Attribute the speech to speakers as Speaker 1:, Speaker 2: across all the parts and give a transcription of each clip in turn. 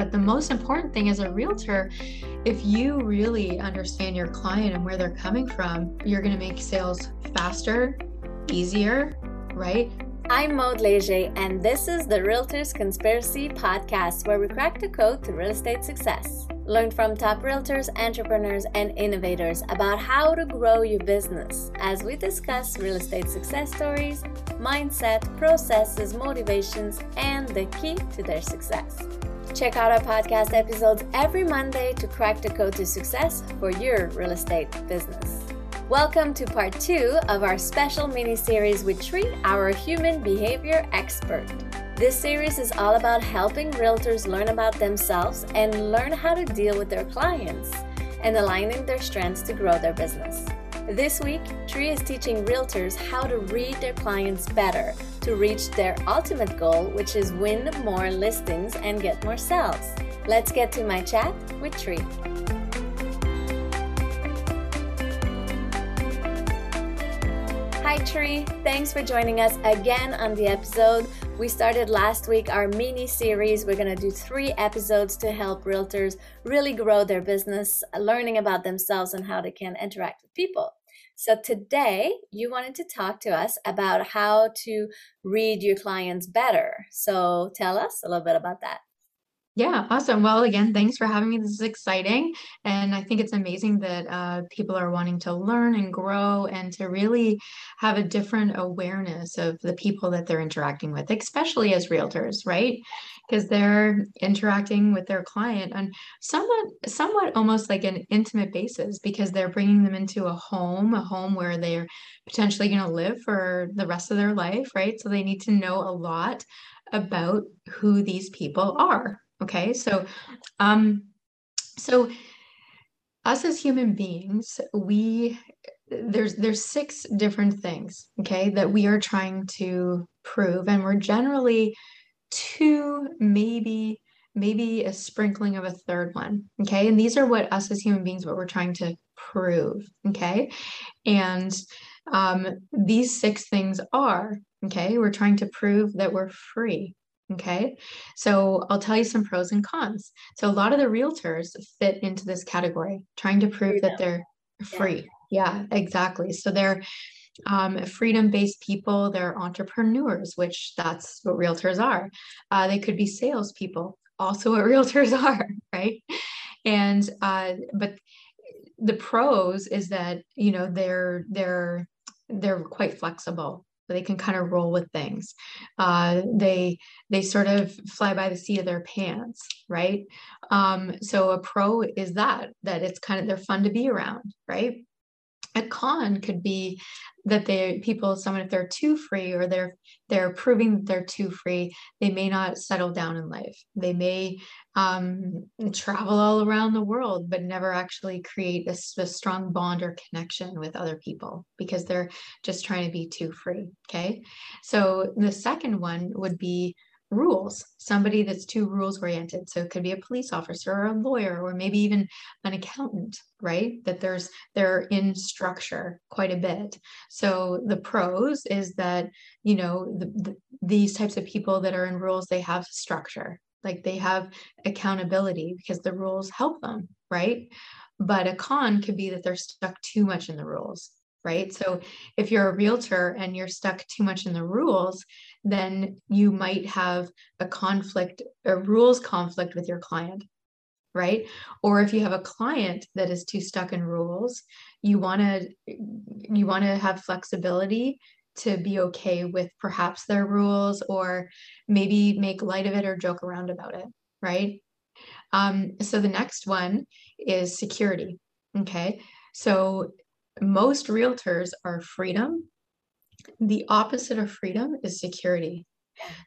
Speaker 1: But the most important thing as a realtor, if you really understand your client and where they're coming from, you're going to make sales faster, easier, right?
Speaker 2: I'm Maud Leger, and this is the Realtors Conspiracy Podcast, where we crack the code to real estate success. Learn from top realtors, entrepreneurs, and innovators about how to grow your business as we discuss real estate success stories, mindset, processes, motivations, and the key to their success. Check out our podcast episodes every Monday to crack the code to success for your real estate business. Welcome to part two of our special mini series with Tree, our human behavior expert. This series is all about helping realtors learn about themselves and learn how to deal with their clients and aligning their strengths to grow their business. This week, Tree is teaching realtors how to read their clients better to reach their ultimate goal, which is win more listings and get more sales. Let's get to my chat with Tree. Hi, Tree. Thanks for joining us again on the episode. We started last week our mini series. We're going to do three episodes to help realtors really grow their business, learning about themselves and how they can interact with people. So, today you wanted to talk to us about how to read your clients better. So, tell us a little bit about that.
Speaker 1: Yeah, awesome. Well, again, thanks for having me. This is exciting. And I think it's amazing that uh, people are wanting to learn and grow and to really have a different awareness of the people that they're interacting with, especially as realtors, right? Because they're interacting with their client on somewhat, somewhat almost like an intimate basis because they're bringing them into a home, a home where they're potentially going to live for the rest of their life, right? So they need to know a lot about who these people are Okay, so um, so us as human beings, we there's there's six different things, okay, that we are trying to prove, and we're generally two, maybe maybe a sprinkling of a third one, okay, and these are what us as human beings, what we're trying to prove, okay, and um, these six things are okay. We're trying to prove that we're free, Okay, so I'll tell you some pros and cons. So a lot of the realtors fit into this category, trying to prove that they're free. Yeah, exactly. So they're um, freedom-based people. They're entrepreneurs, which that's what realtors are. Uh, they could be salespeople, also what realtors are, right? And uh, but the pros is that you know they're they're they're quite flexible they can kind of roll with things. Uh, they they sort of fly by the seat of their pants, right? Um, so a pro is that that it's kind of they're fun to be around, right? A con could be that they people someone if they're too free or they're they're proving that they're too free they may not settle down in life. They may um, travel all around the world but never actually create a, a strong bond or connection with other people because they're just trying to be too free okay? So the second one would be rules somebody that's too rules oriented so it could be a police officer or a lawyer or maybe even an accountant right? That there's they're in structure quite a bit. So the pros is that you know the, the, these types of people that are in rules they have structure. Like they have accountability because the rules help them right? But a con could be that they're stuck too much in the rules right? So if you're a realtor and you're stuck too much in the rules, then you might have a conflict, a rules conflict with your client, right? Or if you have a client that is too stuck in rules, you want to you want to have flexibility to be okay with perhaps their rules or maybe make light of it or joke around about it, right? Um, so the next one is security. Okay. So most realtors are freedom. The opposite of freedom is security.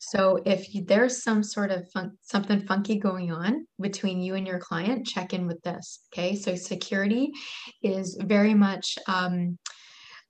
Speaker 1: So if there's some sort of fun, something funky going on between you and your client, check in with this. Okay. So security is very much um,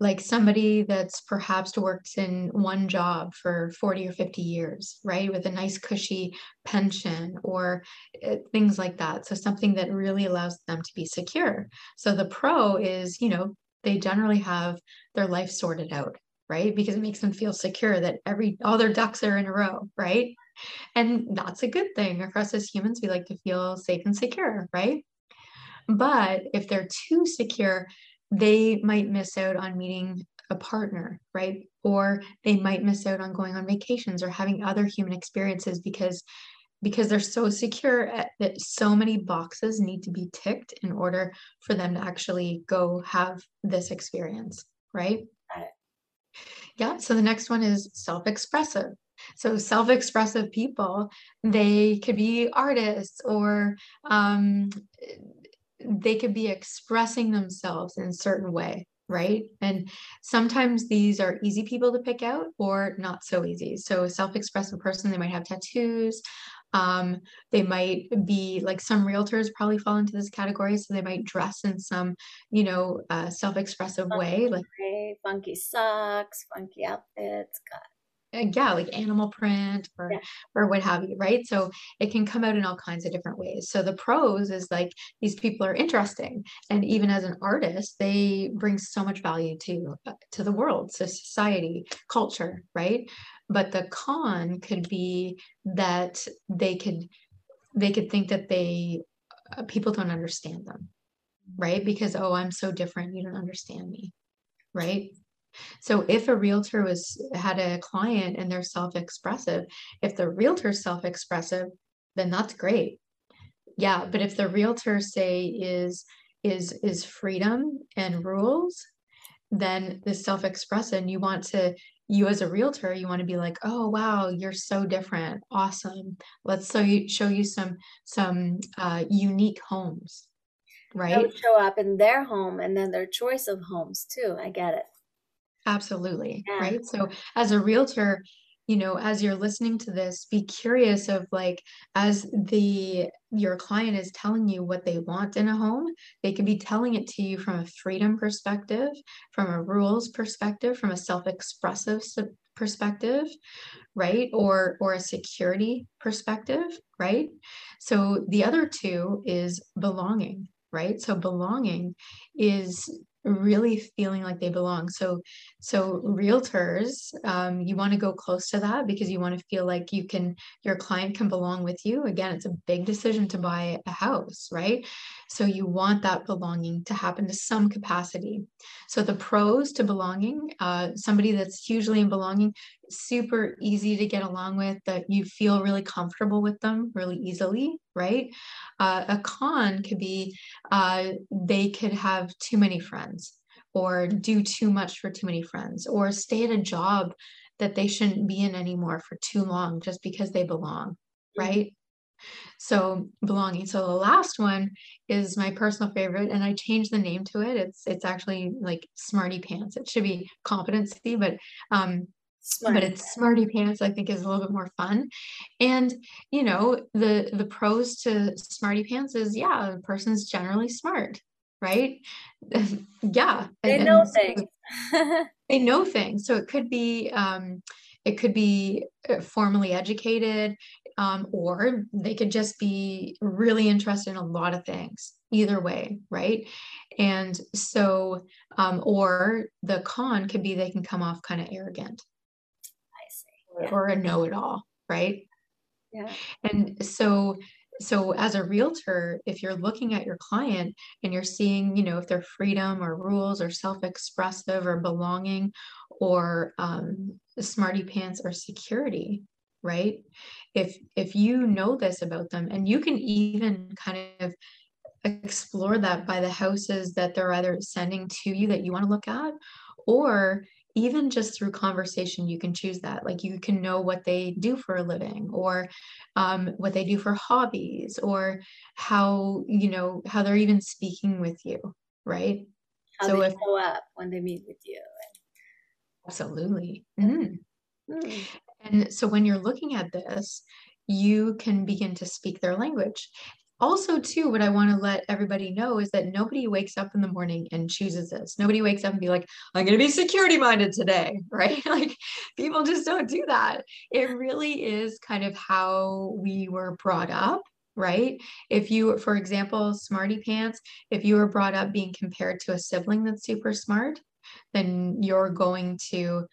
Speaker 1: like somebody that's perhaps worked in one job for 40 or 50 years, right? With a nice cushy pension or uh, things like that. So something that really allows them to be secure. So the pro is, you know, they generally have their life sorted out, right? Because it makes them feel secure that every all their ducks are in a row, right? And that's a good thing. Us as humans, we like to feel safe and secure, right? But if they're too secure, they might miss out on meeting a partner, right? Or they might miss out on going on vacations or having other human experiences because because they're so secure eh, that so many boxes need to be ticked in order for them to actually go have this experience, right? Yeah. So the next one is self expressive. So self expressive people, they could be artists or um, they could be expressing themselves in a certain way right and sometimes these are easy people to pick out or not so easy so a self-expressive person they might have tattoos um, they might be like some realtors probably fall into this category so they might dress in some you know uh, self-expressive way like
Speaker 2: funky socks funky outfits God
Speaker 1: yeah like animal print or yeah. or what have you right? So it can come out in all kinds of different ways. So the pros is like these people are interesting and even as an artist they bring so much value to uh, to the world to society culture right but the con could be that they could they could think that they uh, people don't understand them right because oh i'm so different you don't understand me right so if a realtor was had a client and they're self-expressive, if the realtor's self-expressive, then that's great. Yeah, but if the realtor say is is is freedom and rules, then the self-expressive you want to you as a realtor you want to be like oh wow you're so different awesome let's so you show you some some uh, unique homes right
Speaker 2: show up in their home and then their choice of homes too i get it
Speaker 1: Absolutely. Yeah. Right. So as a realtor, you know, as you're listening to this, be curious of like as the your client is telling you what they want in a home, they could be telling it to you from a freedom perspective, from a rules perspective, from a self-expressive perspective, right? Or or a security perspective, right? So the other two is belonging, right? So belonging is really feeling like they belong. So so realtors um, you want to go close to that because you want to feel like you can your client can belong with you. Again it's a big decision to buy a house right so you want that belonging to happen to some capacity. So the pros to belonging uh, somebody that's hugely in belonging super easy to get along with that you feel really comfortable with them really easily right? Uh, a con could be uh, they could have too many friends or do too much for too many friends or stay at a job that they shouldn't be in anymore for too long just because they belong right so belonging. So the last one is my personal favorite and i changed the name to it. It's it's actually like smarty pants. It should be competency but um but it's smarty pants i think is a little bit more fun. And you know the the pros to smarty pants is yeah the person's generally smart right? Yeah.
Speaker 2: They and, know and things.
Speaker 1: They know things. So it could be um it could be uh, formally educated um, or they could just be really interested in a lot of things either way right and so um, or the con could be they can come off kind of arrogant I see. yeah. or a know-it-all right
Speaker 2: yeah
Speaker 1: and so so as a realtor if you're looking at your client and you're seeing you know if they're freedom or rules or self-expressive or belonging or um, smarty pants or security right? If if you know this about them and you can even kind of explore that by the houses that they're either sending to you that you want to look at or even just through conversation you can choose that. Like you can know what they do for a living or um, what they do for hobbies or how you know how they're even speaking with you right?
Speaker 2: How so they if, show up when they meet with you
Speaker 1: absolutely. Mm. Mm. And so when you're looking at this you can begin to speak their language. Also too what i want to let everybody know is that nobody wakes up in the morning and chooses this. Nobody wakes up and be like i'm going to be security minded today right? Like people just don't do that. It really is kind of how we were brought up right? If you for example smarty pants if you were brought up being compared to a sibling that's super smart then you're going to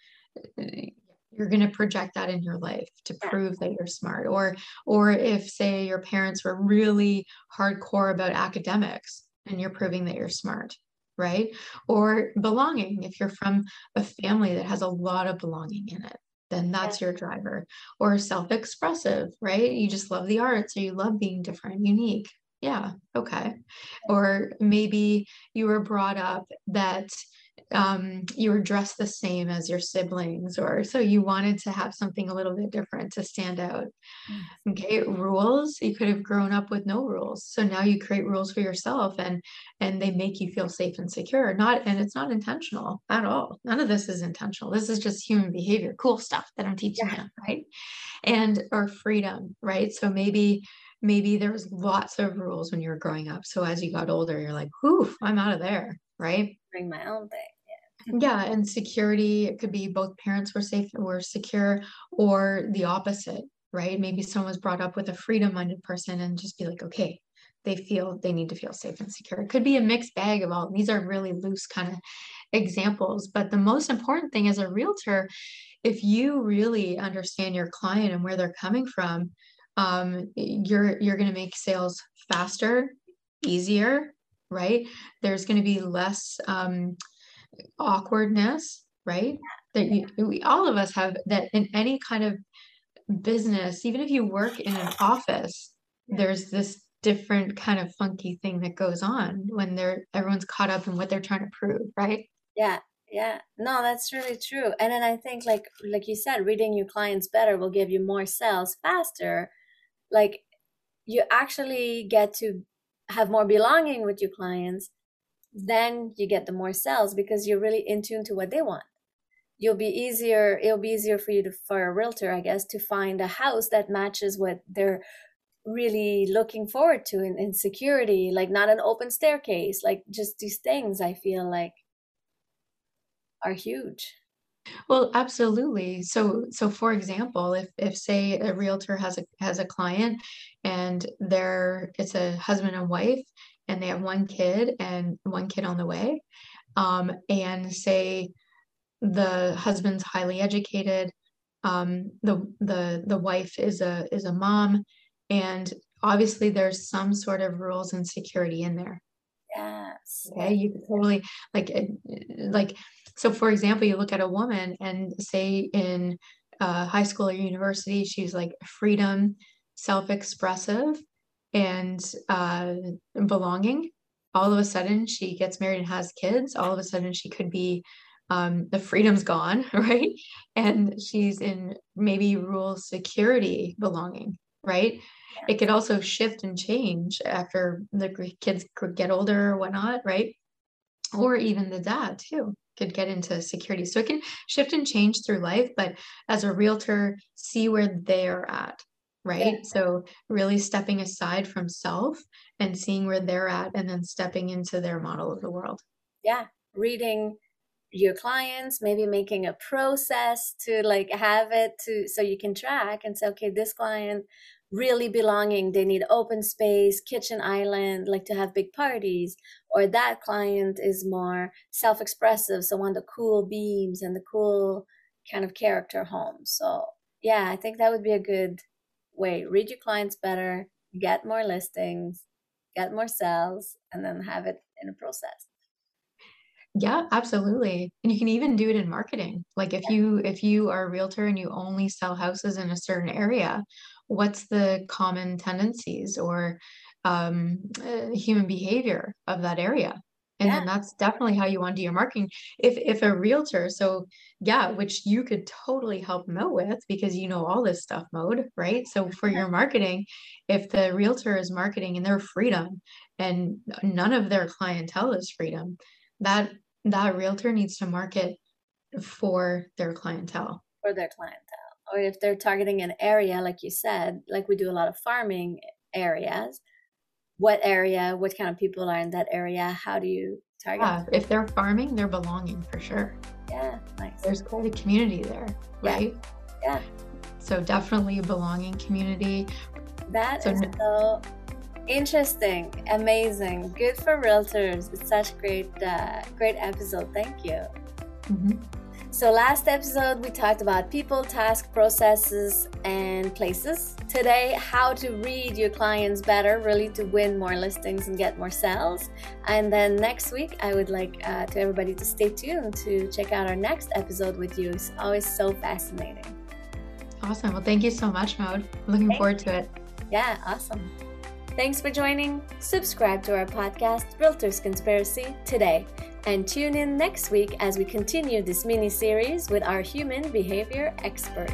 Speaker 1: you're going to project that in your life to prove that you're smart or or if say your parents were really hardcore about academics and you're proving that you're smart right? Or belonging if you're from a family that has a lot of belonging in it then that's your driver. Or self-expressive right? You just love the arts or you love being different unique. Yeah okay. Or maybe you were brought up that um, you were dressed the same as your siblings, or so you wanted to have something a little bit different to stand out. Okay, rules. You could have grown up with no rules, so now you create rules for yourself, and and they make you feel safe and secure. Not and it's not intentional at all. None of this is intentional. This is just human behavior, cool stuff that I'm teaching yeah. you, right? And or freedom, right? So maybe maybe there was lots of rules when you were growing up. So as you got older, you're like, whew, I'm out of there, right?
Speaker 2: Bring my own thing
Speaker 1: yeah and security it could be both parents were safe were secure or the opposite right? Maybe someone was brought up with a freedom minded person and just be like okay they feel they need to feel safe and secure. It could be a mixed bag of all these are really loose kind of examples but the most important thing as a realtor if you really understand your client and where they're coming from um, you're you're going to make sales faster easier right? There's going to be less um, awkwardness, right? That you, we, all of us have that in any kind of business, even if you work in an office, there's this different kind of funky thing that goes on when they're everyone's caught up in what they're trying to prove, right?
Speaker 2: Yeah, yeah. No, that's really true. And then I think like like you said, reading your clients better will give you more sales faster. Like you actually get to have more belonging with your clients then you get the more sales because you're really in tune to what they want. You'll be easier it'll be easier for you to for a realtor i guess to find a house that matches what they're really looking forward to in, in security like not an open staircase like just these things i feel like are huge.
Speaker 1: Well absolutely. So so for example if if say a realtor has a has a client and they're it's a husband and wife and they have one kid and one kid on the way. Um, and say the husband's highly educated um, the the the wife is a is a mom and obviously there's some sort of rules and security in there.
Speaker 2: Yes.
Speaker 1: Okay you could totally like like so for example you look at a woman and say in uh, high school or university she's like freedom self-expressive and uh, belonging. All of a sudden, she gets married and has kids. All of a sudden, she could be um, the freedom's gone, right? And she's in maybe rural security belonging, right? It could also shift and change after the kids could get older or whatnot, right? Or even the dad too could get into security. So it can shift and change through life, but as a realtor, see where they're at right? Yeah. So really stepping aside from self and seeing where they're at and then stepping into their model of the world.
Speaker 2: Yeah, reading your clients, maybe making a process to like have it to so you can track and say, okay, this client really belonging, they need open space, kitchen island, like to have big parties, or that client is more self-expressive, so want the cool beams and the cool kind of character home. So yeah, I think that would be a good way read your clients better get more listings get more sales and then have it in a process.
Speaker 1: Yeah absolutely. And you can even do it in marketing. Like if you if you are a realtor and you only sell houses in a certain area what's the common tendencies or um, uh, human behavior of that area and yeah. then that's definitely how you want to do your marketing. If if a realtor so yeah which you could totally help out with because you know all this stuff Maud right? So for your marketing if the realtor is marketing and their freedom and none of their clientele is freedom that that realtor needs to market for their clientele.
Speaker 2: For their clientele. Or if they're targeting an area like you said like we do a lot of farming areas what area, what kind of people are in that area? How do you target?
Speaker 1: Yeah, if they're farming, they're belonging for sure.
Speaker 2: Yeah, nice.
Speaker 1: There's quite a community there, right?
Speaker 2: Yeah.
Speaker 1: So definitely a belonging community.
Speaker 2: That so, is so interesting, amazing, good for realtors. It's such great, uh, great episode. Thank you. Mm-hmm. So, last episode we talked about people, task, processes, and places. Today, how to read your clients better, really to win more listings and get more sales. And then next week, I would like uh, to everybody to stay tuned to check out our next episode with you. It's always so fascinating.
Speaker 1: Awesome. Well, thank you so much, Maud. Looking thank forward to it.
Speaker 2: Yeah, awesome. Thanks for joining. Subscribe to our podcast, Realtors Conspiracy, today and tune in next week as we continue this mini series with our human behavior expert.